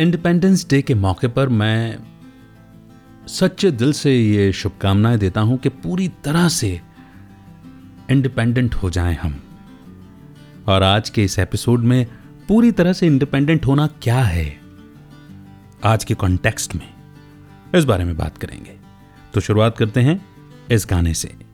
Independence day के मौके पर मैं सच्चे दिल से ये शुभकामनाएँ देता हूँ कि पूरी तरह से इंडिपेंडेंट हो जाएँ हम। और आज के इस एपिसोड में पूरी तरह से इंडिपेंडेंट होना क्या है? आज के कॉन्टेक्स्ट में इस बारे में बात करेंगे। तो शुरुआत करते हैं इस गाने से।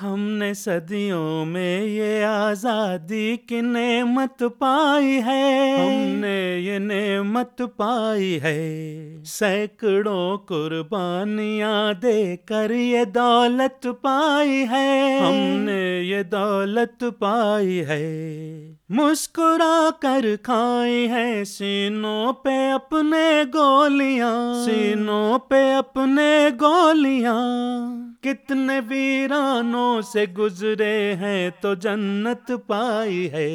हमने सदियों में ये आज़ादी की नेमत पाई है। हमने ये नेमत पाई है। सैकड़ों कुर्बानियाँ देकर ये दौलत पाई है। हमने ये दौलत पाई है। मुस्कुरा कर खाए है सीनों पे अपने गोलियाँ। सीनों पे अपने गोलियाँ। कितने वीरानों से गुजरे हैं तो जन्नत पाई है।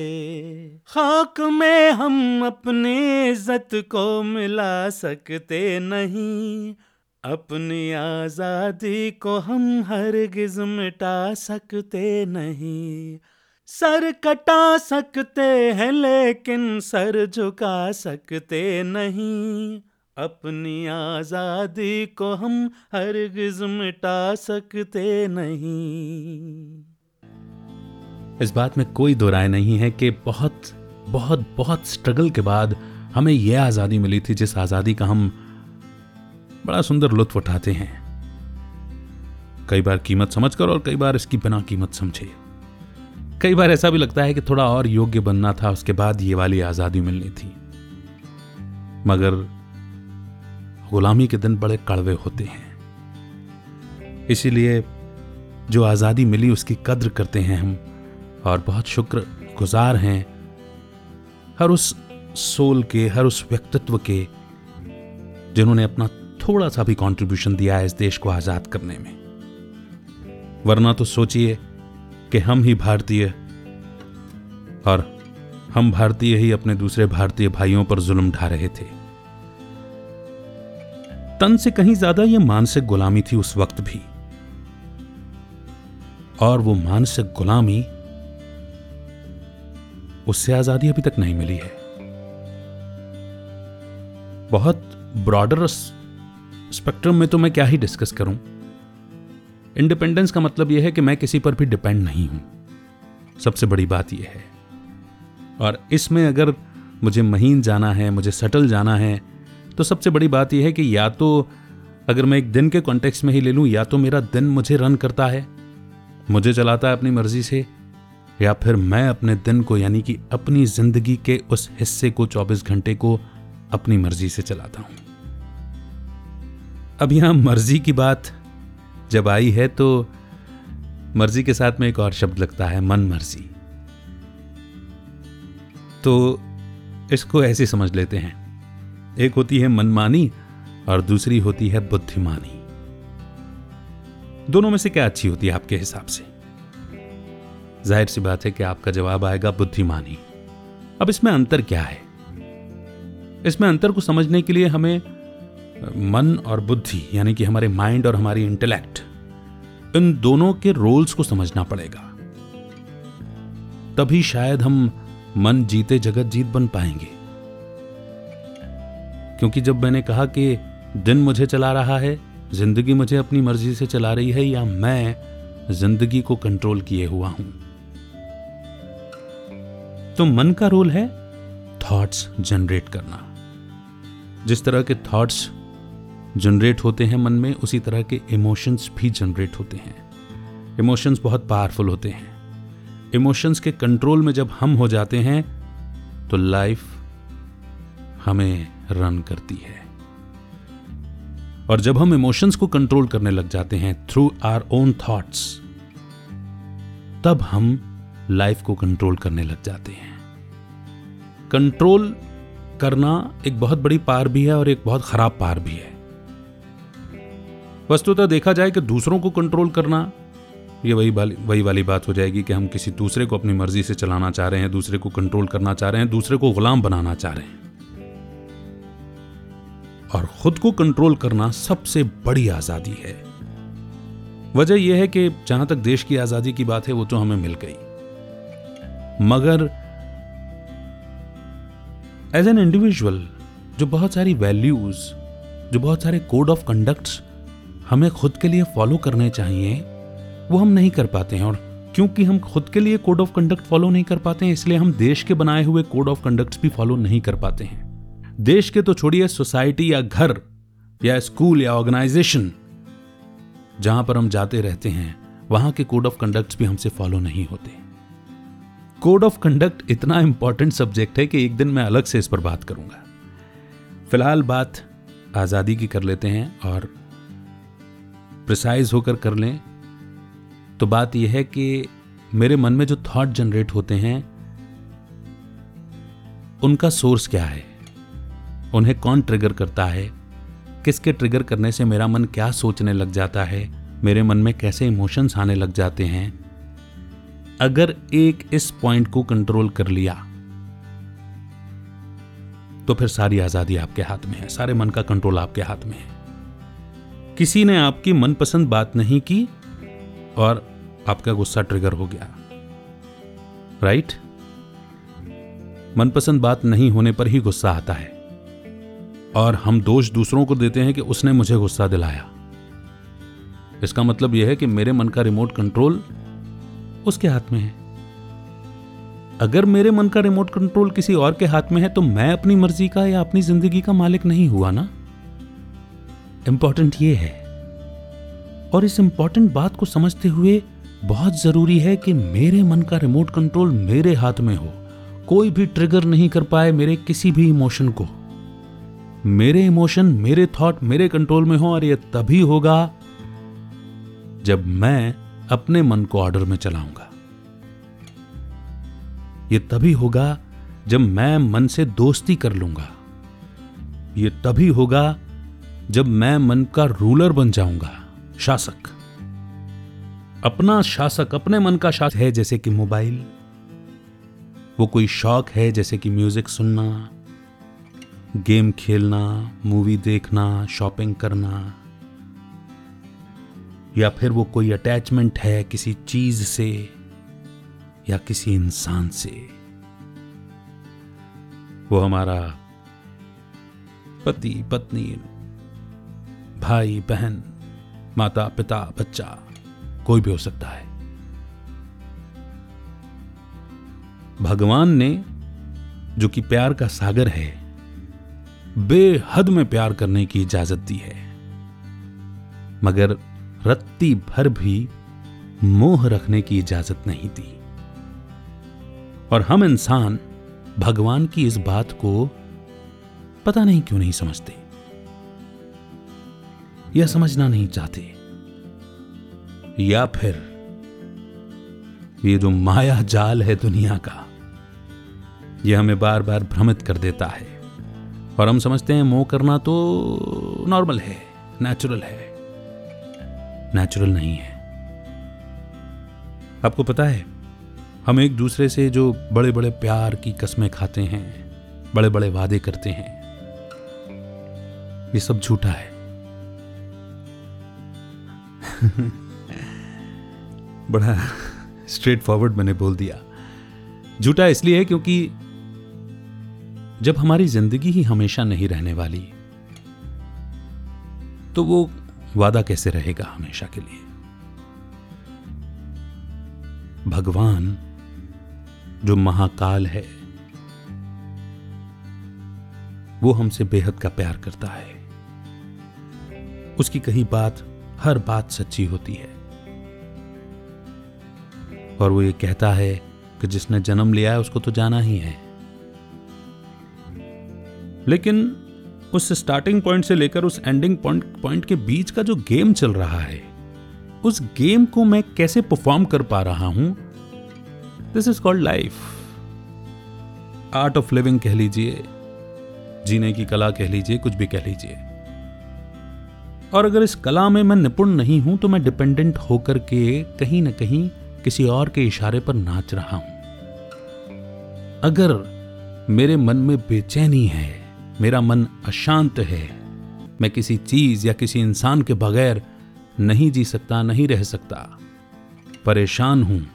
खाक में हम अपनी इज़्ज़त को मिला सकते नहीं। अपनी आज़ादी को हम हरगिज मिटा सकते नहीं। सर कटा सकते हैं, लेकिन सर झुका सकते नहीं। अपनी आज़ादी को हम हरगिज मिटा सकते नहीं। इस बात में कोई दो राय नहीं है कि बहुत बहुत बहुत स्ट्रगल के बाद हमें यह आज़ादी मिली थी जिस आज़ादी का हम बड़ा सुंदर लुत्फ उठाते हैं। कई बार कीमत समझकर और कई बार इसकी बिना कीमत समझे। कई बार ऐसा भी लगता है कि थोड़ा और योग्य बनना था, उसके बाद ये वाली आज़ादी मिलनी थी। मगर गुलामी के दिन बड़े कड़वे होते हैं। इसीलिए जो आज़ादी मिली, उसकी कद्र करते हैं हम, और बहुत शुक्र गुजार हैं हर उस सोल के, हर उस व्यक्तित्व के, जिन्होंने अपना थोड़ा सा भी कंट्रीब्यूशन दिया है इस देश को आज़ाद करने में। वरना तो सोचिए कि हम ही भारतीय और हम भारतीय ही अपने दूसरे भारतीय भाइयों पर जुल्म ढा रहे थे। तन से कहीं ज़्यादा यह मानसिक गुलामी थी उस वक्त भी। और वो मानसिक गुलामी उससे आज़ादी अभी तक नहीं मिली है। बहुत ब्रॉडर स्पेक्ट्रम में तो मैं क्या ही डिस्कस करूँ? इंडिपेंडेंस का मतलब यह है कि मैं किसी पर भी डिपेंड नहीं हूँ। सबसे बड़ी बात यह है। और इसमें अगर मुझे महीन जाना है, मुझे सटल जाना है तो सबसे बड़ी बात यह है कि या तो अगर मैं एक दिन के कॉन्टेक्स्ट में ही ले लूँ, या तो मेरा दिन मुझे रन करता है, मुझे चलाता है अपनी मर्ज़ी से, या फिर मैं अपने दिन को यानी कि अपनी ज़िंदगी के उस हिस्से को 24 घंटे को अपनी मर्ज़ी से चलाता हूँ। अब यहाँ मर्ज़ी की बात जब आई है तो मर्ज़ी के साथ में एक और शब्द लगता है, मन मर्ज़ी। तो इसको ऐसे समझ लेते हैं। एक होती है मनमानी और दूसरी होती है बुद्धिमानी। दोनों में से क्या अच्छी होती है आपके हिसाब से? ज़ाहिर सी बात है कि आपका जवाब आएगा बुद्धिमानी। अब इसमें अंतर क्या है? इसमें अंतर को समझने के लिए हमें मन और बुद्धि, यानी कि हमारे माइंड और हमारी इंटेलेक्ट इन दोनों के रोल्स को समझना पड़ेगा। तभी शायद हम मन जीते जगत जीत बन पाएँगे। क्योंकि जब मैंने कहा कि दिन मुझे चला रहा है, ज़िंदगी मुझे अपनी मर्ज़ी से चला रही है, या मैं ज़िंदगी को कंट्रोल किए हुआ हूँ। तो मन का रोल है थॉट्स जनरेट करना। जिस तरह के थॉट्स जनरेट होते हैं मन में, उसी तरह के इमोशंस भी जनरेट होते हैं। इमोशंस बहुत पावरफुल होते हैं। इमोशंस के कंट्रोल में जब हम हो जाते हैं तो लाइफ हमें रन करती है। और जब हम इमोशंस को कंट्रोल करने लग जाते हैं थ्रू आर ओन थॉट्स तब हम लाइफ को कंट्रोल करने लग जाते हैं। कंट्रोल करना एक बहुत बड़ी पार भी है और एक बहुत खराब पार भी है। वस्तुतः देखा जाए कि दूसरों को कंट्रोल करना, ये वही वाली वही वाली बात हो जाएगी कि हम किसी दूसरे को अपनी मर्ज़ी से चलाना चाह रहे हैं, दूसरे को कंट्रोल करना चाह रहे हैं, दूसरे को गुलाम बनाना चाह रहे हैं। और खुद को कंट्रोल करना सबसे बड़ी आज़ादी है। वजह यह है कि जहाँ तक देश की आज़ादी की बात है, वो तो हमें मिल गई। मगर एज एन इंडिविजुअल जो बहुत सारी वैल्यूज़ जो बहुत सारे कोड ऑफ़ कंडक्ट्स हमें खुद के लिए फॉलो करने चाहिए, वो हम नहीं कर पाते हैं। और क्योंकि हम खुद के लिए कोड ऑफ़ कंडक्ट फॉलो नहीं कर पाते हैं, इसलिए हम देश के बनाए हुए कोड ऑफ़ कंडक्ट भी फॉलो नहीं कर पाते हैं। देश के तो छोड़िए सोसाइटी या घर, या स्कूल या ऑर्गेनाइजेशन जहाँ पर हम जाते रहते हैं, वहाँ के कोड ऑफ़ कंडक्ट भी हमसे फॉलो नहीं होते। कोड ऑफ़ कंडक्ट इतना इंपॉर्टेंट सब्जेक्ट है कि एक दिन मैं अलग से इस पर बात करूँगा। फ़िलहाल बात आज़ादी की कर लेते हैं और प्रिसाइज होकर कर लें तो बात यह है कि मेरे मन में जो थॉट जनरेट होते हैं, उनका सोर्स क्या है? उन्हें कौन ट्रिगर करता है? किसके ट्रिगर करने से मेरा मन क्या सोचने लग जाता है? मेरे मन में कैसे इमोशंस आने लग जाते हैं? अगर एक इस पॉइंट को कंट्रोल कर लिया तो फिर सारी आज़ादी आपके हाथ में है, सारे मन का कंट्रोल आपके हाथ में है। किसी ने आपकी मनपसंद बात नहीं की और आपका गुस्सा ट्रिगर हो गया। राइट मनपसंद बात नहीं होने पर ही गुस्सा आता है। और हम दोष दूसरों को देते हैं कि उसने मुझे गुस्सा दिलाया। इसका मतलब यह है कि मेरे मन का रिमोट कंट्रोल उसके हाथ में है। अगर मेरे मन का रिमोट कंट्रोल किसी और के हाथ में है तो मैं अपनी मर्ज़ी का या अपनी ज़िंदगी का मालिक नहीं हुआ ना? इंपॉर्टेंट ये है। और इस इंपॉर्टेंट बात को समझते हुए बहुत ज़रूरी है कि मेरे मन का रिमोट कंट्रोल मेरे हाथ में हो। कोई भी ट्रिगर नहीं कर पाए मेरे किसी भी इमोशन को। मेरे इमोशन मेरे थॉट मेरे कंट्रोल में हो और यह तभी होगा जब मैं अपने मन को ऑर्डर में चलाऊँगा। यह तभी होगा जब मैं मन से दोस्ती कर लूँगा। यह तभी होगा जब मैं मन का रूलर बन जाऊँगा, शासक। अपना शासक अपने मन का शासक है जैसे कि मोबाइल। वो कोई शौक है जैसे कि म्यूज़िक सुनना, गेम खेलना, मूवी देखना, शॉपिंग करना। या फिर वो कोई अटैचमेंट है किसी चीज़ से या किसी इंसान से। वो हमारा पति, पत्नी भाई, बहन, माता, पिता, बच्चा, कोई भी हो सकता है। भगवान ने, जो कि प्यार का सागर है, बेहद में प्यार करने की इजाज़त दी है। मगर रत्ती भर भी मोह रखने की इजाज़त नहीं दी। और हम इंसान भगवान की इस बात को पता नहीं क्यों नहीं समझते। या समझना नहीं चाहते। या फिर ये जो माया जाल है दुनिया का यह हमें बार बार भ्रमित कर देता है। और हम समझते हैं मोह करना तो नॉर्मल है नेचुरल है। नेचुरल नहीं है। आपको पता है, हम एक दूसरे से जो बड़े बड़े प्यार की कस्में खाते हैं बड़े बड़े वादे करते हैं, ये सब झूठा है। बड़ा स्ट्रेट फॉरवर्ड मैंने बोल दिया। झूठा इसलिए है क्योंकि जब हमारी ज़िंदगी ही हमेशा नहीं रहने वाली तो वो वादा कैसे रहेगा हमेशा के लिए? भगवान जो महाकाल है, वो हमसे बेहद का प्यार करता है। उसकी कही बात हर बात सच्ची होती है। और वो ये कहता है कि जिसने जन्म लिया है, उसको तो जाना ही है। लेकिन उस स्टार्टिंग पॉइंट से लेकर उस एंडिंग पॉइंट पॉइंट के बीच का जो गेम चल रहा है, उस गेम को मैं कैसे परफॉर्म कर पा रहा हूँ? This is called life art of living कह लीजिए, जीने की कला कह लीजिए, कुछ भी कह लीजिए। और अगर इस कला में मैं निपुण नहीं हूँ तो मैं डिपेंडेंट होकर के कहीं ना कहीं किसी और के इशारे पर नाच रहा हूँ। अगर मेरे मन में बेचैनी है, मेरा मन अशांत है, मैं किसी चीज़ या किसी इंसान के बगैर नहीं जी सकता, नहीं रह सकता, परेशान हूँ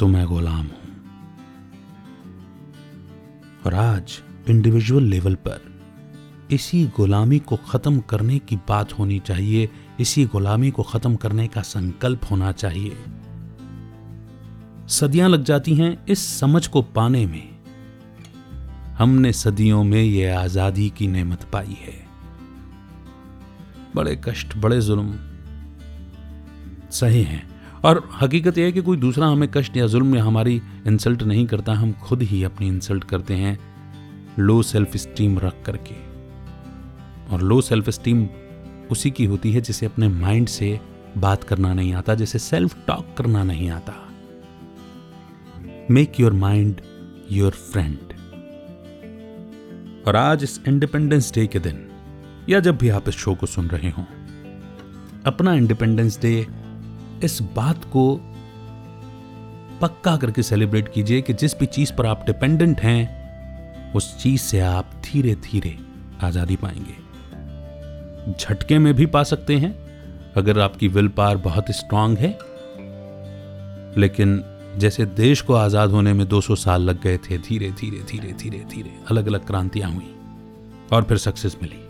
तो मैं गुलाम हूँ। और आज इंडिविजुअल लेवल पर इसी गुलामी को खत्म करने की बात होनी चाहिए। इसी गुलामी को खत्म करने का संकल्प होना चाहिए। सदियाँ लग जाती हैं इस समझ को पाने में। हमने सदियों में यह आज़ादी की नेमत पाई है। बड़े कष्ट, बड़े जुल्म सही हैं। और हकीकत यह है कि कोई दूसरा हमें कष्ट या जुल्म या हमारी इंसल्ट नहीं करता, हम खुद ही अपनी इंसल्ट करते हैं, लो सेल्फ स्टीम रख करके। और लो सेल्फ स्टीम उसी की होती है जिसे अपने माइंड से बात करना नहीं आता, जिसे सेल्फ टॉक करना नहीं आता। Make your mind your friend और आज इस इंडिपेंडेंस डे के दिन, या जब भी आप इस शो को सुन रहे हो, अपना इंडिपेंडेंस डे इस बात को पक्का करके सेलिब्रेट कीजिए कि जिस भी चीज़ पर आप डिपेंडेंट हैं, उस चीज़ से आप धीरे धीरे आज़ादी पाएँगे। झटके में भी पा सकते हैं, अगर आपकी विल पावर बहुत स्ट्रांग है। लेकिन जैसे देश को आज़ाद होने में 200 साल लग गए थे, धीरे धीरे धीरे धीरे धीरे अलग अलग क्रांतियाँ हुई और फिर सक्सेस मिली।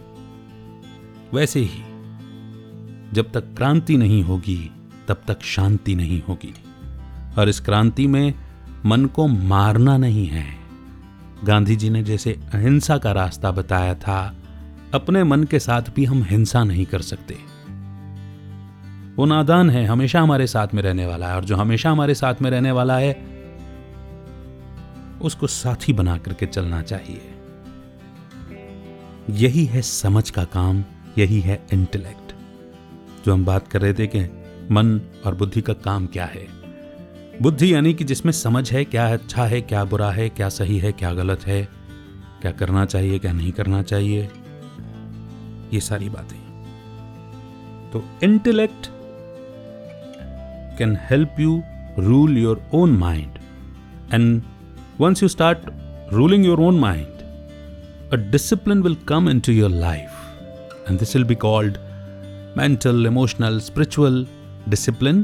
वैसे ही, जब तक क्रांति नहीं होगी, तब तक शांति नहीं होगी। और इस क्रांति में मन को मारना नहीं है। गांधी जी ने जैसे अहिंसा का रास्ता बताया था अपने मन के साथ भी हम हिंसा नहीं कर सकते। वो नादान है, हमेशा हमारे साथ में रहने वाला है, और जो हमेशा हमारे साथ में रहने वाला है, उसको साथी बना करके चलना चाहिए। यही है समझ का काम, यही है इंटेलेक्ट जो हम बात कर रहे थे कि मन और बुद्धि का काम क्या है। बुद्धि यानी कि जिसमें समझ है, क्या अच्छा है, क्या बुरा है, क्या सही है, क्या गलत है, क्या करना चाहिए, क्या नहीं करना चाहिए। ये सारी बातें। तो intellect can help you rule your own mind and once you start ruling your own mind a discipline will come into your life and this will be called mental, emotional, spiritual discipline,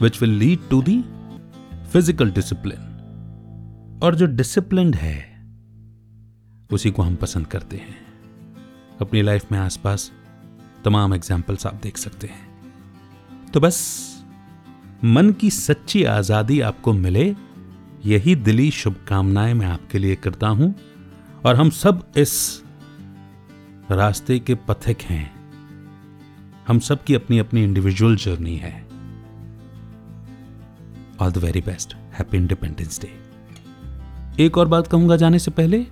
which will lead to the physical discipline. और जो discipline है उसी को हम पसंद करते हैं। अपनी लाइफ में आसपास तमाम एग्जाम्पल्स आप देख सकते हैं। तो बस, मन की सच्ची आज़ादी आपको मिले, यही दिली शुभकामनाएँ मैं आपके लिए करता हूँ, और हम सब इस रास्ते के पथिक हैं। हम सब की अपनी अपनी इंडिविजुअल जर्नी है। All the very best happy independence day एक और बात कहूँगा जाने से पहले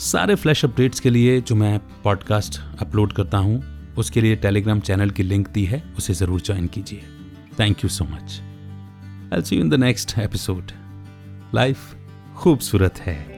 सारे फ्लैश अपडेट्स के लिए जो मैं पॉडकास्ट अपलोड करता हूँ, उसके लिए टेलीग्राम चैनल की लिंक दी है, उसे ज़रूर ज्वाइन कीजिए। Thank you so much I see you in the next episode life खूबसूरत है।